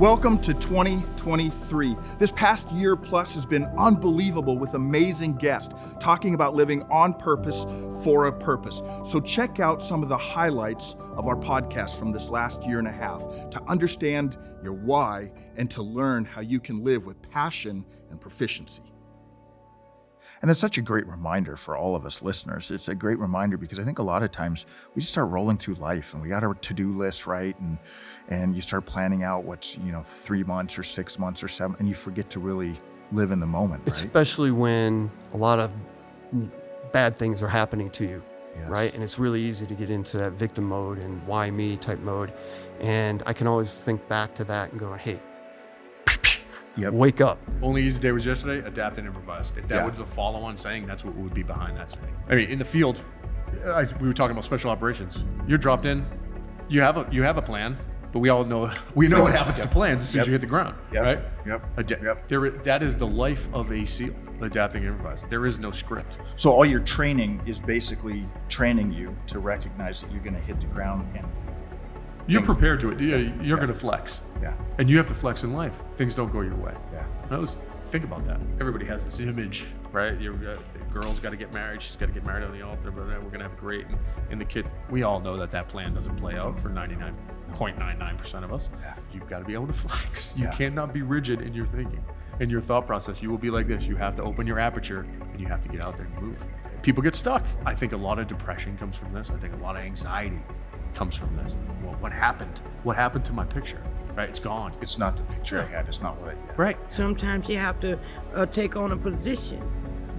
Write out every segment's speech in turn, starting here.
Welcome to 2023. This past year plus has been unbelievable with amazing guests talking about living on purpose for a purpose. So, check out some of the highlights of our podcast from this last year and a half to understand your why and to learn how you can live with passion and proficiency. And it's such a great reminder for all of us listeners. It's a great reminder because I think a lot of times we just start rolling through life and we got our to-do list right and and you start planning out what's, you know, 3 months or 6 months or 7 and you forget to really live in the moment, right? Especially when a lot of bad things are happening to you. Yes. Right. And it's really easy to get into that victim mode and why me type mode. And I can always think back to that and go, hey, Yep. wake up. Only easy day was yesterday. Adapt and improvise. If that Yeah. was the follow-on saying, that's what would be behind that saying. I mean, in the field, uh, I, we were talking about special operations. You're dropped in. You have a you have a plan, but we all know we know what happens to plans as soon as you hit the ground, Yep. right? Yep. Ada- Yep. There, that is the life of a SEAL. Adapting and improvise. There is no script. So all your training is basically training you to recognize that you're going to hit the ground and You're Things- prepared to it. Yeah, you're going to flex, yeah. and you have to flex in life. Things don't go your way. Yeah. Now let's think about that. Everybody has this image, right? You're, uh, girl's got to get married. She's got to get married on the altar, but we're gonna have great. And, and the kids, we all know that that plan doesn't play out for 99.99% of us. Yeah. You've got to be able to flex. You Yeah. cannot be rigid in your thinking, in your thought process. You will be like this. You have to open your aperture, and you have to get out there and move. People get stuck. I think a lot of depression comes from this. I think a lot of anxiety comes from this. Well, what happened? What happened to my picture? Right? It's gone. It's not the picture I had. It's not what I yeah. Right. Sometimes you have to uh, take on a position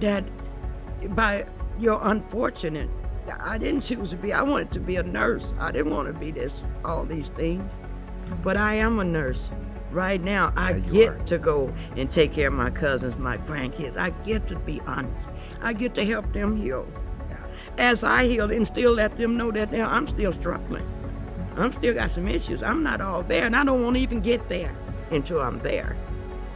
that, by your unfortunate, I didn't choose to be. I wanted to be a nurse. I didn't want to be this, all these things. But I am a nurse. Right now, I Yeah, you get are. to go and take care of my cousins, my grandkids. I get to be honest. I get to help them heal. As I heal and still let them know that now I'm still struggling. I'm still got some issues. I'm not all there, and I don't want to even get there until I'm there,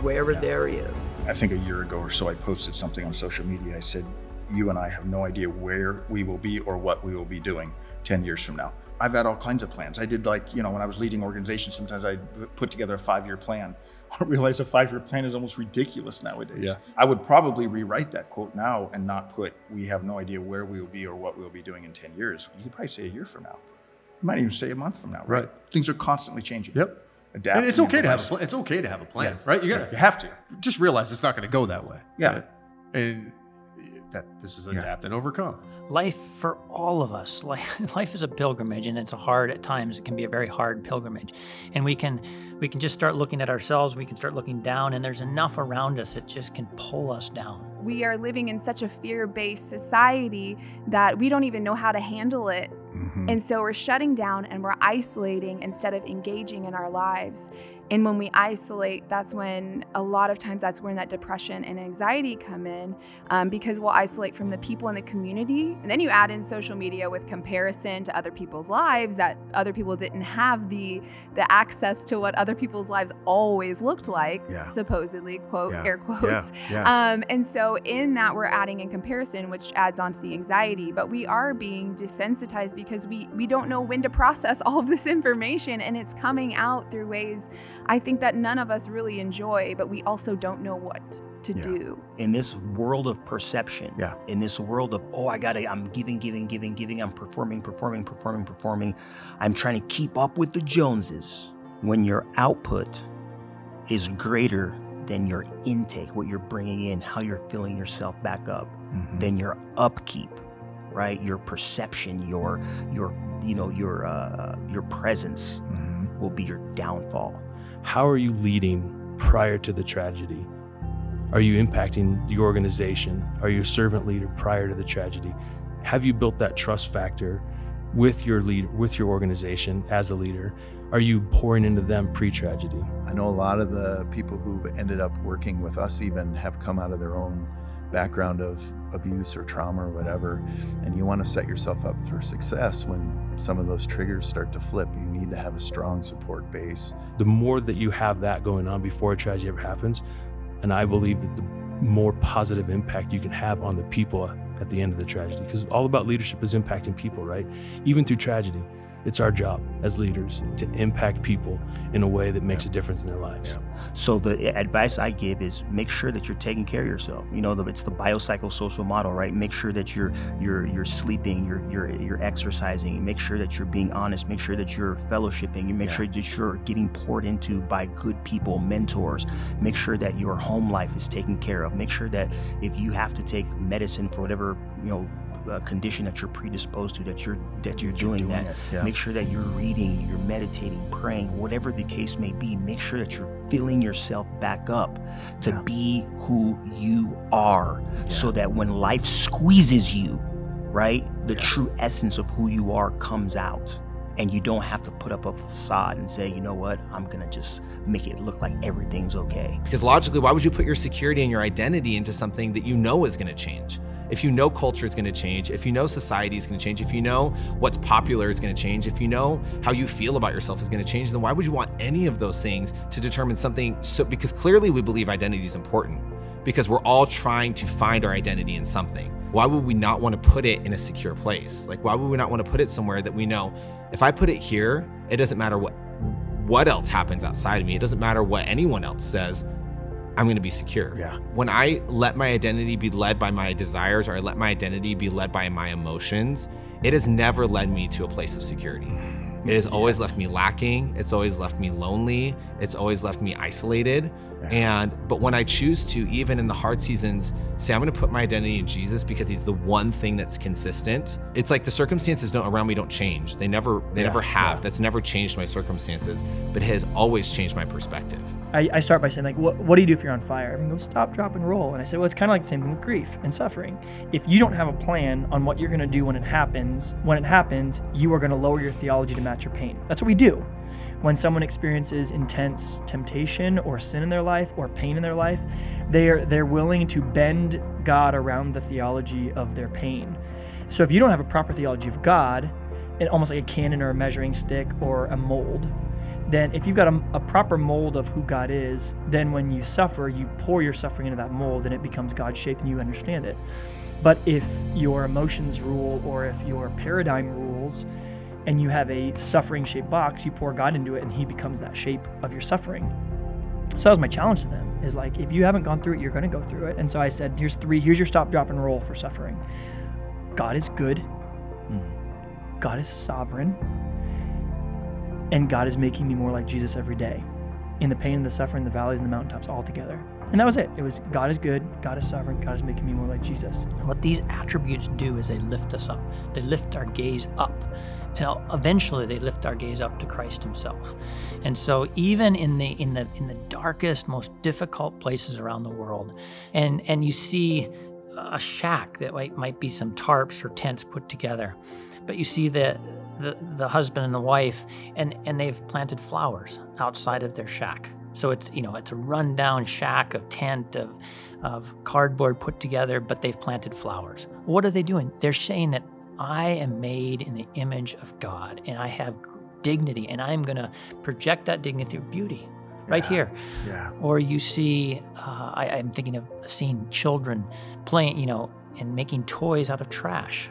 wherever Yeah. there is. I think a year ago or so, I posted something on social media. I said, You and I have no idea where we will be or what we will be doing 10 years from now. I've had all kinds of plans. I did, like, you know, when I was leading organizations, sometimes I put together a five year plan. I realize a five year plan is almost ridiculous nowadays. Yeah. I would probably rewrite that quote now and not put, We have no idea where we will be or what we will be doing in 10 years. You could probably say a year from now. You might even say a month from now, right? Right. Things are constantly changing. Yep. Adapting. And it's okay to have a plan. It's okay to have a plan, Yeah. right? You Yeah, got you have to. just realize it's not going to go that way. Yeah. right? And that this is Yeah. adapt and overcome. life for all of us life, life is a pilgrimage and it's hard at times it can be a very hard pilgrimage and we can we can just start looking at ourselves we can start looking down and there's enough around us that just can pull us down we are living in such a fear based society that we don't even know how to handle it. Mhm. And so we're shutting down and we're isolating instead of engaging in our lives. And when we isolate, that's when a lot of times that's when that depression and anxiety come in um, because we'll isolate from the people in the community. And then you add in social media with comparison to other people's lives that other people didn't have the the access to what other people's lives always looked like, Yeah. supposedly, quote, Yeah. air quotes. Yeah. Um, and so in that we're adding in comparison, which adds on to the anxiety, but we are being desensitized because we we don't know when to process all of this information and it's coming out through ways I think that none of us really enjoy, but we also don't know what to Yeah. do. in this world of perception, Yeah. in this world of, oh, I gotta, I'm giving, giving, giving, giving, I'm performing, performing, performing, performing. I'm trying to keep up with the Joneses. When your output is greater than your intake, what you're bringing in, how you're filling yourself back up, Mhm. then your upkeep, right? Your perception, your, your, you know, your, uh, your presence Mhm. will be your downfall. How are you leading prior to the tragedy? Are you impacting the organization? Are you a servant leader prior to the tragedy? Have you built that trust factor with your leader, with your organization as a leader? Are you pouring into them pre-tragedy? I know a lot of the people who've ended up working with us even have come out of their own background of abuse or trauma or whatever. And you want to set yourself up for success when some of those triggers start to flip. You need to have a strong support base. The more that you have that going on before a tragedy ever happens, and I believe that the more positive impact you can have on the people at the end of the tragedy, because all about leadership is impacting people, right? Even through tragedy. It's our job as leaders to impact people in a way that makes Yeah. a difference in their lives. Yeah. So the advice I give is make sure that you're taking care of yourself. You know, the, it's the biopsychosocial model, right? Make sure that you're you're you're sleeping, you're you're you're exercising. Make sure that you're being honest. Make sure that you're fellowshipping. You make Yeah. sure that you're getting poured into by good people, mentors. Make sure that your home life is taken care of. Make sure that if you have to take medicine for whatever you know uh, condition that you're predisposed to, that you're that you're doing, that. it, yeah. Make sure that you're reading, you're meditating, praying, whatever the case may be. Make sure that you're filling yourself back up to Yeah. be who you are so that when life squeezes you, right, the Yeah. true essence of who you are comes out. And you don't have to put up a facade and say, you know what, I'm to just make it look like everything's okay. Because logically, why would you put your security and your identity into something that you know is to change? If you know culture is going to change, if you know society is going to change, if you know what's popular is going to change, if you know how you feel about yourself is going to change, then why would you want any of those things to determine something? So, because clearly we believe identity is important because we're all trying to find our identity in something. Why would we not want to put it in a secure place? Like, why would we not want to put it somewhere that we know if I put it here, it doesn't matter what what else happens outside of me. It doesn't matter what anyone else says. I'm going to be secure. Yeah. When I let my identity be led by my desires or I let my identity be led by my emotions, it has never led me to a place of security. It has always left me lacking. It's always left me lonely. It's always left me isolated. And but when I choose to, even in the hard seasons, say I'm going to put my identity in Jesus because He's the one thing that's consistent. It's like the circumstances don't around me don't change. They never they Yeah, never have. yeah. That's never changed my circumstances, but it has always changed my perspective. I, I start by saying like, what, what do you do if you're on fire? Everyone goes, stop, drop, and roll. And I say, well, it's kind of like the same thing with grief and suffering. If you don't have a plan on what you're going to do when it happens, when it happens, you are going to lower your theology to match your pain. That's what we do. When someone experiences intense temptation or sin in their life or pain in their life, they're they're willing to bend God around the theology of their pain. So if you don't have a proper theology of God, and almost like a canon or a measuring stick or a mold, then if you've got a, a proper mold of who God is, then when you suffer, you pour your suffering into that mold and it becomes God shaped and you understand it. But if your emotions rule or if your paradigm rules and you have a suffering shaped box, you pour God into it and he becomes that shape of your suffering. So that was my challenge to them is like if you haven't gone through it, you're gonna go through it. And so I said, here's three, here's your stop, drop, and roll for suffering. God is good. Hmm. God is sovereign. And God is making me more like Jesus every day. In the pain and the suffering, the valleys and the mountaintops all together. And that was it. It was God is good, God is sovereign, God is making me more like Jesus. What these attributes do is they lift us up. They lift our gaze up. And eventually they lift our gaze up to Christ himself. And so even in the in the in the darkest, most difficult places around the world, and and you see a shack that might, might be some tarps or tents put together. But you see the the, the husband and the wife and, and they've planted flowers outside of their shack. So it's you know it's a rundown shack of tent of of cardboard put together, but they've planted flowers. What are they doing? They're saying that I am made in the image of God and I have dignity and I'm going to project that dignity through beauty right Yeah. here. Yeah. Or you see, uh, I, I'm thinking of seeing children playing, you know, and making toys out of trash.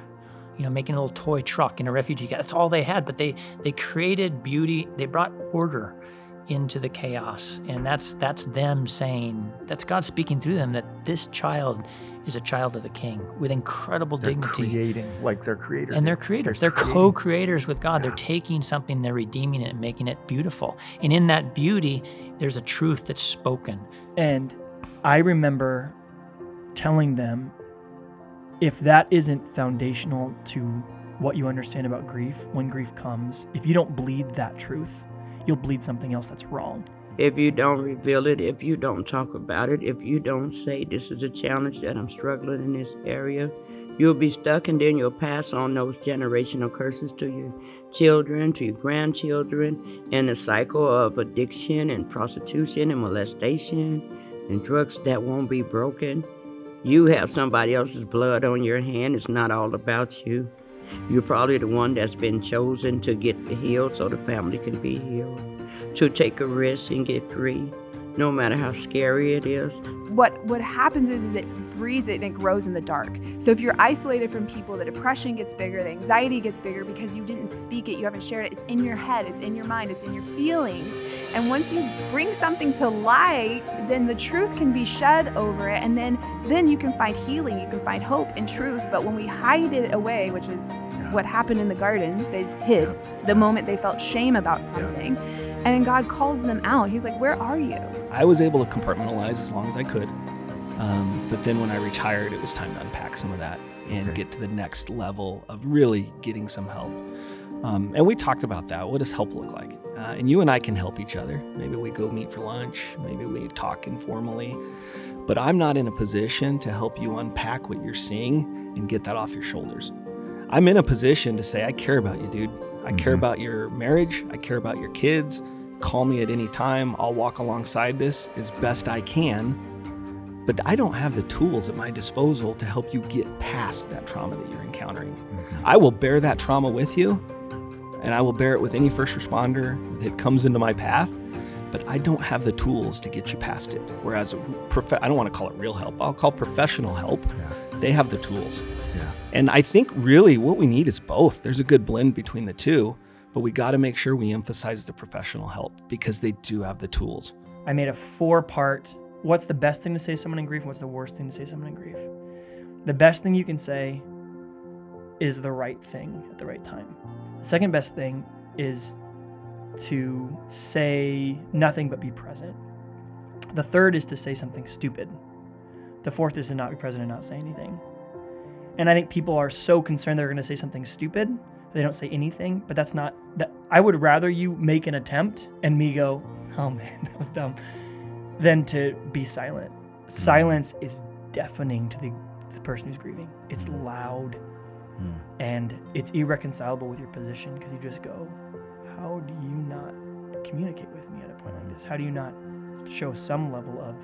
You know, making a little toy truck in a refugee camp. That's all they had, but they they created beauty. They brought order into the chaos, and that's that's them saying that's God speaking through them that this child is a child of the King with incredible They're dignity creating like they're creators. and they're creators. They're creating. co-creators with God. Yeah. They're taking something, they're redeeming it and making it beautiful. And in that beauty, there's a truth that's spoken. And I remember telling them if that isn't foundational to what you understand about grief, when grief comes, if you don't bleed that truth, you'll bleed something else that's wrong. If you don't reveal it, if you don't talk about it, if you don't say this is a challenge that I'm struggling in this area, you'll be stuck and then you'll pass on those generational curses to your children, to your grandchildren, and the cycle of addiction and prostitution and molestation and drugs that won't be broken. You have somebody else's blood on your hand. It's not all about you. You're probably the one that's been chosen to get healed so the family can be healed to take a risk and get free. No matter how scary it is. What what happens is is it breeds it and it grows in the dark. So if you're isolated from people, the depression gets bigger, the anxiety gets bigger because you didn't speak it, you haven't shared it. It's in your head, it's in your mind, it's in your feelings. And once you bring something to light, then the truth can be shed over it and then then you can find healing, you can find hope and truth. But when we hide it away, which is what happened in the garden, they hid the moment they felt shame about something. And then God calls them out. He's like, "Where are you?" I was able to compartmentalize as long as I could. Um, but then when I retired, it was time to unpack some of that and get to the next level of really getting some help. Um, and we talked about that. What does help look like? Uh, and you and I can help each other. Maybe we go meet for lunch. Maybe we talk informally. But I'm not in a position to help you unpack what you're seeing and get that off your shoulders. I'm in a position to say, I care about you, dude. I care about your marriage. I care about your kids. Call me at any time. I'll walk alongside this as best I can. But I don't have the tools at my disposal to help you get past that trauma that you're encountering. Mm-hmm. I will bear that trauma with you, and I will bear it with any first responder that comes into my path. But I don't have the tools to get you past it. Whereas, prof- I don't want to call it real help. I'll call professional help. They have the tools. Yeah. And I think really what we need is both. There's a good blend between the two, but we got to make sure we emphasize the professional help because they do have the tools. I made a four part what's the best thing to say to someone in grief what's the worst thing to say to someone in grief. The best thing you can say is the right thing at the right time. The second best thing is to say nothing but be present. The third is to say something stupid. The fourth is to not be present and not say anything. And I think people are so concerned they're going to say something stupid, they don't say anything, but that's not that I would rather you make an attempt and me go, "Oh man, that was dumb." than to be silent. Hmm. Silence is deafening to the, the person who's grieving. It's hmm. loud hmm. and it's irreconcilable with your position because you just go, How do you not communicate with me at a point like this? How do you not show some level of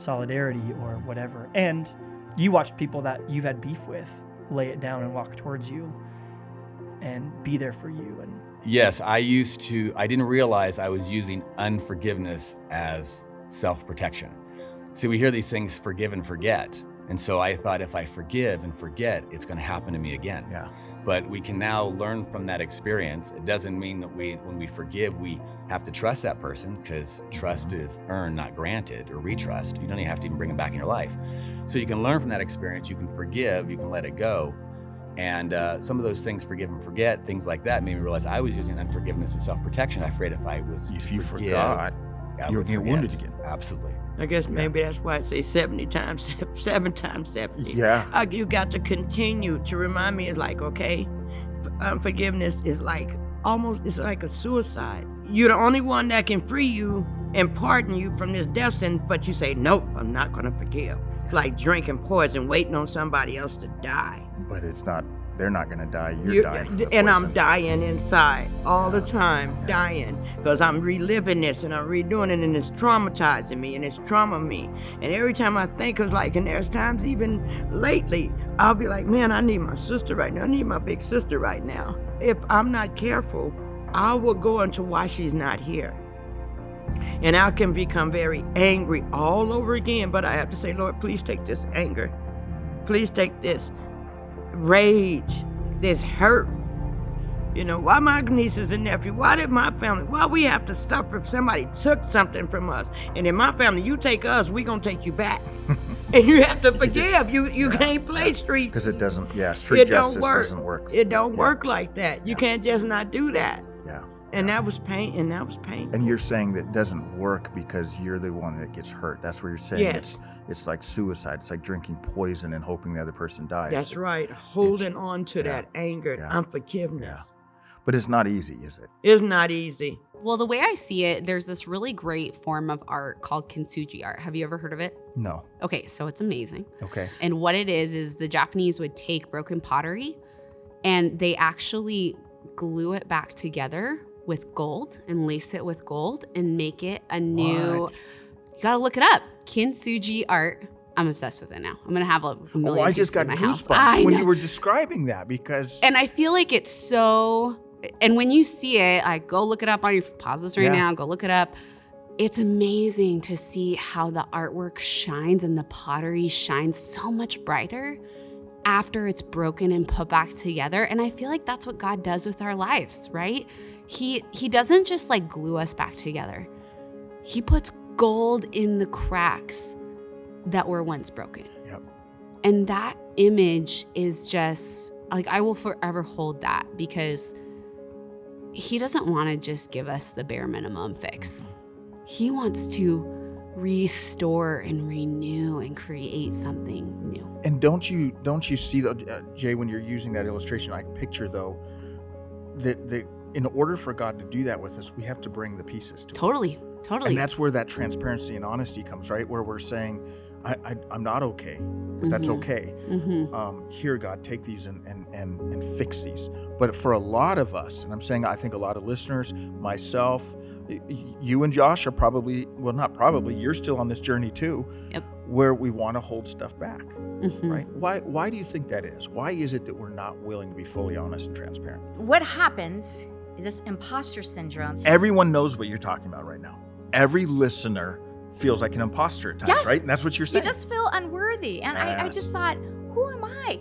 solidarity or whatever? And you watch people that you've had beef with lay it down and walk towards you and be there for you and Yes, I used to, I didn't realize I was using unforgiveness as self protection. See, we hear these things forgive and forget. And so I thought if I forgive and forget, it's going to happen to me again. Yeah. But we can now learn from that experience. It doesn't mean that we, when we forgive, we have to trust that person because trust mm-hmm. is earned, not granted, or retrust. You don't even have to even bring them back in your life. So you can learn from that experience. You can forgive, you can let it go. And uh, some of those things, forgive and forget, things like that, made me realize I was using unforgiveness as self protection. I'm afraid if I was If to you forgive, forgot, I you would get wounded again. Absolutely. I guess maybe that's why I say 70 times, seven, seven times 70. Yeah. Uh, you got to continue to remind me, it's like, okay, unforgiveness is like almost, it's like a suicide. You're the only one that can free you and pardon you from this death sentence, but you say, nope, I'm not going to forgive. It's like drinking poison, waiting on somebody else to die. But it's not. They're not to die. You're You- dying. and I'm dying inside all the time, dying because I'm reliving this and I'm redoing it, and it's traumatizing me and it's trauma me. And every time I think, cause like, and there's times even lately, I'll be like, man, I need my sister right now. I need my big sister right now. If I'm not careful, I will go into why she's not here. And I can become very angry all over again, but I have to say, Lord, please take this anger. Please take this rage, this hurt. You know, why my nieces and nephew? Why did my family? Why we have to suffer if somebody took something from us? And in my family, you take us, we gonna take you back. and you have to forgive. You you can't play street. Because it doesn't. Yeah. Street it justice work. doesn't work. It don't work like that. You can't just not do that. Yeah. And that was pain. And that was pain. And you're saying that doesn't work because you're the one that gets hurt. That's what you're saying. Yes. It's, it's like suicide. It's like drinking poison and hoping the other person dies. That's right. Holding on to that anger, yeah. unforgiveness. But it's not easy, is it? It's not easy. Well, the way I see it, there's this really great form of art called kintsugi art. Have you ever heard of it? No. Okay, so it's amazing. Okay. And what it is is the Japanese would take broken pottery and they actually glue it back together with gold and lace it with gold and make it a new. What? You gotta look it up. Kintsugi art. I'm obsessed with it now. I'm gonna have a Oh, million I just in got house. goosebumps I when know. you were describing that because And I feel like it's so. And when you see it, I go look it up on your pause this right Yeah. now. Go look it up. it's amazing to see how the artwork shines and the pottery shines so much brighter after it's broken and put back together and i feel like that's what god does with our lives right? He he doesn't just like glue us back together. He puts gold in the cracks that were once broken. Yep. and that image is just like i will forever hold that because he doesn't want to just give us the bare minimum fix. Mm-hmm. He wants to restore and renew and create something new. And don't you don't you see though, uh, Jay, when you're using that illustration, I picture though that that in order for God to do that with us, we have to bring the pieces to totally totally. And that's where that transparency and honesty comes, right? Where we're saying, I, I, I'm not okay, but that's Mhm. okay. Mhm. Um, here, God, take these and, and, and, and fix these. But for a lot of us, and I'm saying I think a lot of listeners, myself, y- y- you and Josh are probably, well, not probably, you're still on this journey too, Yep. where we want to hold stuff back, Mhm. right? Why, why do you think that is? Why is it that we're not willing to be fully honest and transparent? What happens, this imposter syndrome, Everyone knows what you're talking about right now. Every listener feels like an imposter at times, Yes. right? And that's what you're saying. You just feel unworthy. And I, I just thought, who am I?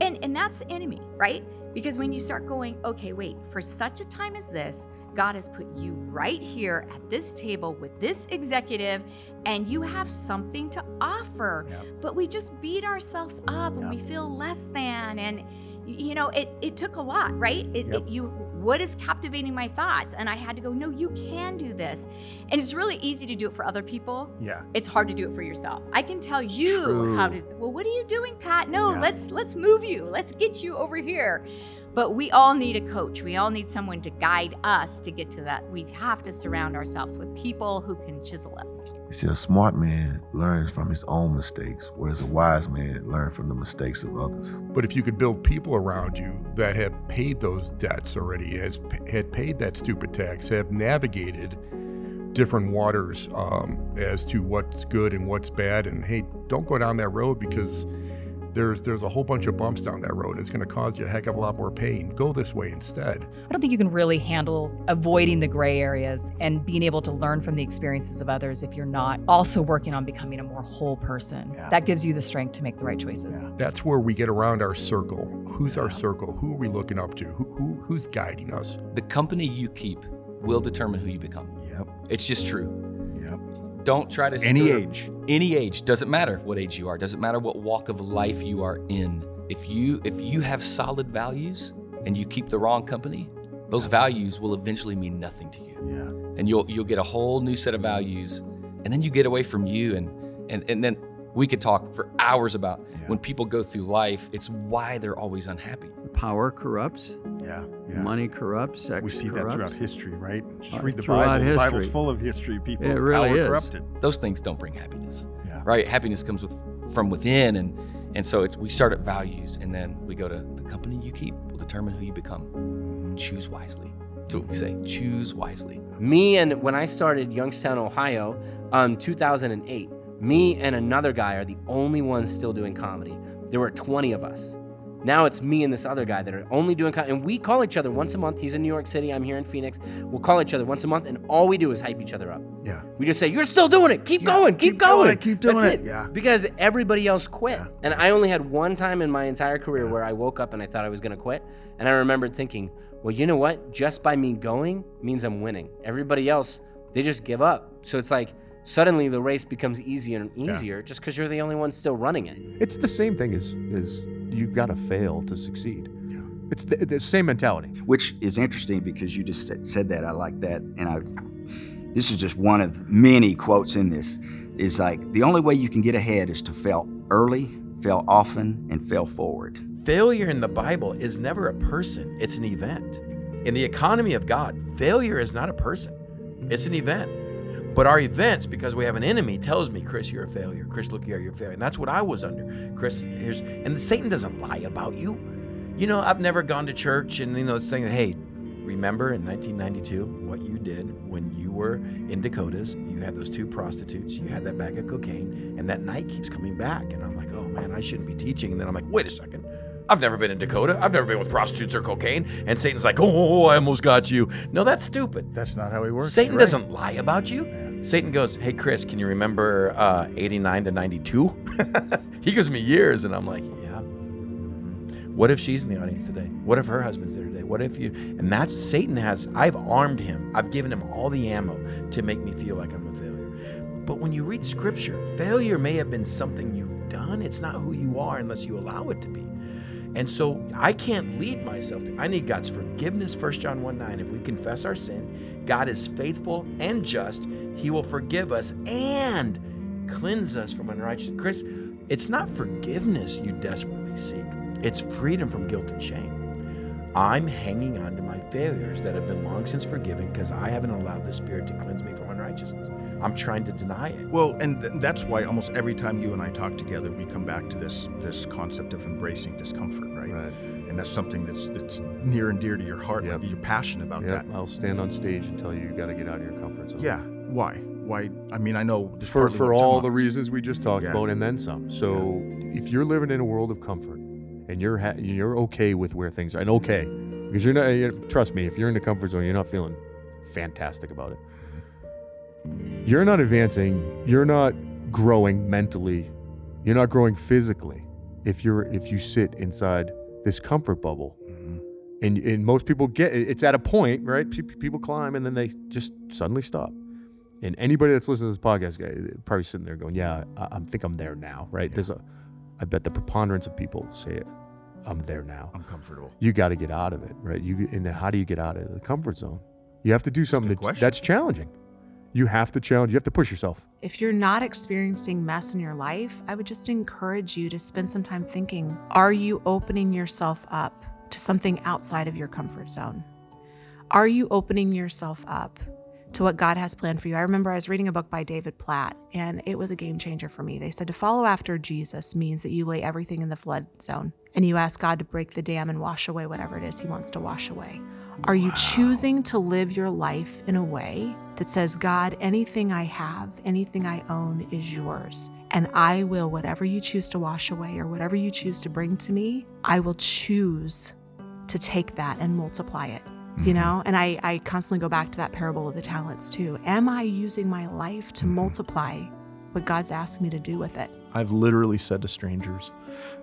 And and that's the enemy, right? Because when you start going, okay, wait, for such a time as this, God has put you right here at this table with this executive, and you have something to offer. But we just beat ourselves up and we feel less than. And you know, it it took a lot, right? It, Yep. it- you what is captivating my thoughts? And I had to go, no, you can do this. And it's really easy to do it for other people yeah. it's hard to do it for yourself. I can tell you True. how to. Well, what are you doing, Pat? No, Yeah. let's let's move you. Let's get you over here. But we all need a coach. We all need someone to guide us to get to that. We have to surround ourselves with people who can chisel us. You see, a smart man learns from his own mistakes, whereas a wise man learns from the mistakes of others. But if you could build people around you that have paid those debts already, has had paid that stupid tax, have navigated different waters um, as to what's good and what's bad, and hey, don't go down that road because there's there's a whole bunch of bumps down that road. It's going to cause you a heck of a lot more pain. Go this way instead. I don't think you can really handle avoiding the gray areas and being able to learn from the experiences of others if you're not also working on becoming a more whole person. That gives you the strength to make the right choices. That's where we get around our circle. Who's our circle? Who are we looking up to? Who, who who's guiding us? The company you keep will determine who you become. Yep. It's just true. Don't try to Any age. Any age doesn't matter what age you are. Doesn't matter what walk of life you are in. If you if you have solid values and you keep the wrong company, those values will eventually mean nothing to you. Yeah. And you'll you'll get a whole new set of values, and then you get away from you, and and and then we could talk for hours about when people go through life. It's why they're always unhappy. Power corrupts. Yeah, Money corrupts. Sex We see that corrupts. throughout history, right? Just Uh, read the throughout Bible. The Bible's full of history. People, It power really is. corrupted. Those things don't bring happiness. Yeah. Right? Happiness comes with from within, and and so it's we start at values, and then we go to the company you keep will determine who you become. Choose wisely. That's what we say. Choose wisely. Me and when I started Youngstown, Ohio, um, 2008, me and another guy are the only ones still doing comedy. There were 20 of us. Now it's me and this other guy that are only doing and we call each other once a month. He's in New York City, I'm here in Phoenix. We'll call each other once a month, and all we do is hype each other up. Yeah. We just say, "You're still doing it. Keep going. Keep, keep doing going. it, keep doing That's it." Yeah. Because everybody else quit, and I only had one time in my entire career where I woke up and I thought I was going to quit, and I remembered thinking, "Well, you know what? Just by me going means I'm winning. Everybody else, they just give up. So it's like." Suddenly, the race becomes easier and Yeah. easier just because you're the only one still running it. It's the same thing as as you've got to fail to succeed. Yeah. It's the, the same mentality. which is interesting because you just said, said that. I like that, and I. This is just one of many quotes in this. Is like the only way you can get ahead is to fail early, fail often, and fail forward. Failure in the Bible is never a person, it's an event. In the economy of God, failure is not a person, it's an event. But our events, because we have an enemy, tells me, Chris, you're a failure. Chris, look here, you're a failure. And that's what I was under. Chris, here's and Satan doesn't lie about you. You know, I've never gone to church and you know saying, hey, remember in 1992 what you did when you were in Dakotas? You had those two prostitutes, you had that bag of cocaine, and that night keeps coming back. And I'm like, oh man, I shouldn't be teaching. And then I'm like, wait a second. I've never been in Dakota. I've never been with prostitutes or cocaine. And Satan's like, oh, I almost got you. No, that's stupid. That's not how he works. Satan right. doesn't lie about you. Satan goes, Hey, Chris, can you remember uh, 89 to 92? he gives me years, and I'm like, Yeah. What if she's in the audience today? What if her husband's there today? What if you. And that's Satan has. I've armed him, I've given him all the ammo to make me feel like I'm a failure. But when you read scripture, failure may have been something you've done. It's not who you are unless you allow it to be. And so I can't lead myself. To, I need God's forgiveness. 1 John 1 9. If we confess our sin, God is faithful and just. He will forgive us and cleanse us from unrighteousness. Chris, it's not forgiveness you desperately seek, it's freedom from guilt and shame. I'm hanging on to my failures that have been long since forgiven because I haven't allowed the Spirit to cleanse me from unrighteousness. I'm trying to deny it. Well, and th- that's why almost every time you and I talk together, we come back to this this concept of embracing discomfort, right? Right. And that's something that's that's near and dear to your heart. Yep. You're passionate about Yep, that. I'll stand on stage and tell you you got to get out of your comfort zone. Yeah. Why? Why? I mean, I know for for all the reasons we just talked Yeah. about, and then some. So if you're living in a world of comfort and you're ha- you're okay with where things are, and okay, because you're not. you trust me, if you're in the comfort zone, you're not feeling fantastic about it. You're not advancing. You're not growing mentally. You're not growing physically. If you're if you sit inside this comfort bubble, mm-hmm. and and most people get it's at a point, right? People climb and then they just suddenly stop. And anybody that's listening to this podcast, guy, probably sitting there going, "Yeah, I, I think I'm there now." Right? There's a, I bet the preponderance of people say it. I'm there now. I'm comfortable. You got to get out of it, right? You and how do you get out of the comfort zone? You have to do something that, that's challenging. You have to challenge. You have to push yourself. If you're not experiencing mess in your life, I would just encourage you to spend some time thinking Are you opening yourself up to something outside of your comfort zone? Are you opening yourself up to what God has planned for you? I remember I was reading a book by David Platt, and it was a game changer for me. They said to follow after Jesus means that you lay everything in the flood zone and you ask God to break the dam and wash away whatever it is He wants to wash away. Are you choosing to live your life in a way that says, God, anything I have, anything I own is yours, and I will, whatever you choose to wash away or whatever you choose to bring to me, I will choose to take that and multiply it. You mm-hmm. know, and I, I constantly go back to that parable of the talents too. Am I using my life to mm-hmm. multiply what God's asked me to do with it? I've literally said to strangers,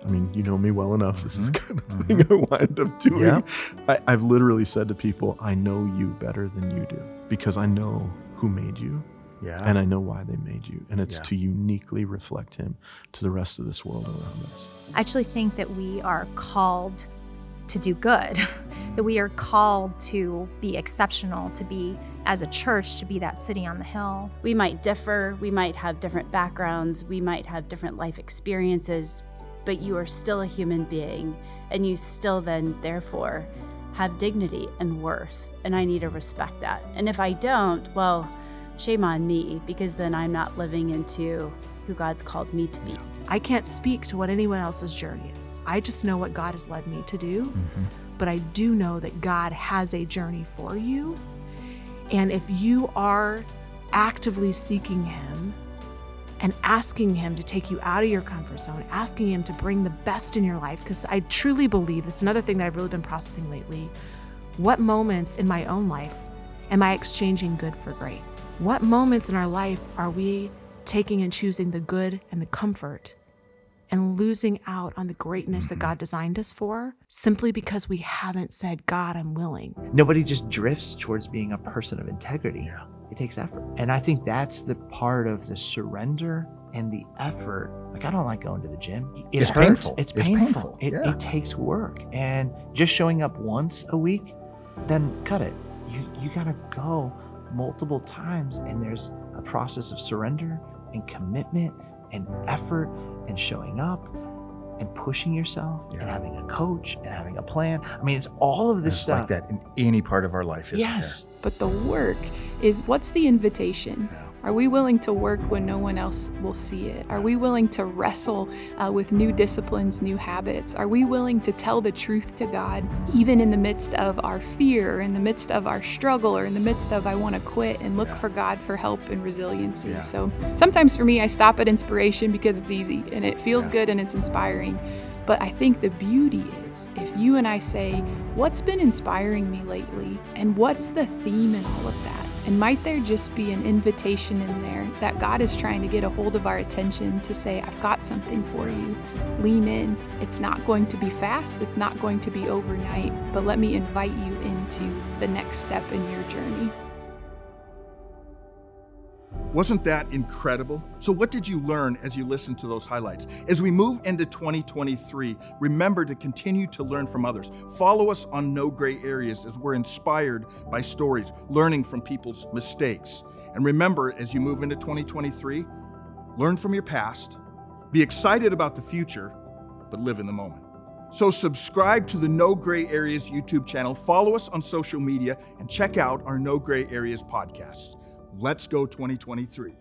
I mean, you know me well enough. This is the kind of thing I wind up doing. Yeah. I, I've literally said to people, I know you better than you do because I know who made you. Yeah. And I know why they made you. And it's Yeah. to uniquely reflect him to the rest of this world around us. I actually think that we are called to do good, that we are called to be exceptional, to be, as a church, to be that city on the hill. We might differ, we might have different backgrounds, we might have different life experiences, but you are still a human being, and you still then, therefore, have dignity and worth. And I need to respect that. And if I don't, well, shame on me, because then I'm not living into who God's called me to be. I can't speak to what anyone else's journey is. I just know what God has led me to do. Mm-hmm. But I do know that God has a journey for you. And if you are actively seeking Him and asking Him to take you out of your comfort zone, asking Him to bring the best in your life, because I truly believe this is another thing that I've really been processing lately. What moments in my own life am I exchanging good for great? What moments in our life are we taking and choosing the good and the comfort and losing out on the greatness that mm-hmm. God designed us for simply because we haven't said, God, I'm willing? Nobody just drifts towards being a person of integrity. It takes effort. And I think that's the part of the surrender and the effort. Like, I don't like going to the gym. It It's hurts. painful. It's It's painful. painful. It, Yeah. it takes work. And just showing up once a week, then cut it. You, you got to go multiple times. And there's a process of surrender and commitment and effort and showing up and pushing yourself and having a coach and having a plan. I mean, it's all of this It's stuff. like that in any part of our life, isn't Yes. But the work is what's the invitation? Are we willing to work when no one else will see it? Are we willing to wrestle uh, with new disciplines, new habits? Are we willing to tell the truth to God, even in the midst of our fear, in the midst of our struggle, or in the midst of I want to quit and look for God for help and resiliency? So sometimes for me, I stop at inspiration because it's easy and it feels good and it's inspiring. But I think the beauty is if you and I say, What's been inspiring me lately? And what's the theme in all of that? And might there just be an invitation in there that God is trying to get a hold of our attention to say, I've got something for you. Lean in. It's not going to be fast, it's not going to be overnight, but let me invite you into the next step in your journey. Wasn't that incredible? So, what did you learn as you listened to those highlights? As we move into 2023, remember to continue to learn from others. Follow us on No Gray Areas as we're inspired by stories, learning from people's mistakes. And remember, as you move into 2023, learn from your past, be excited about the future, but live in the moment. So, subscribe to the No Gray Areas YouTube channel, follow us on social media, and check out our No Gray Areas podcasts. Let's go 2023.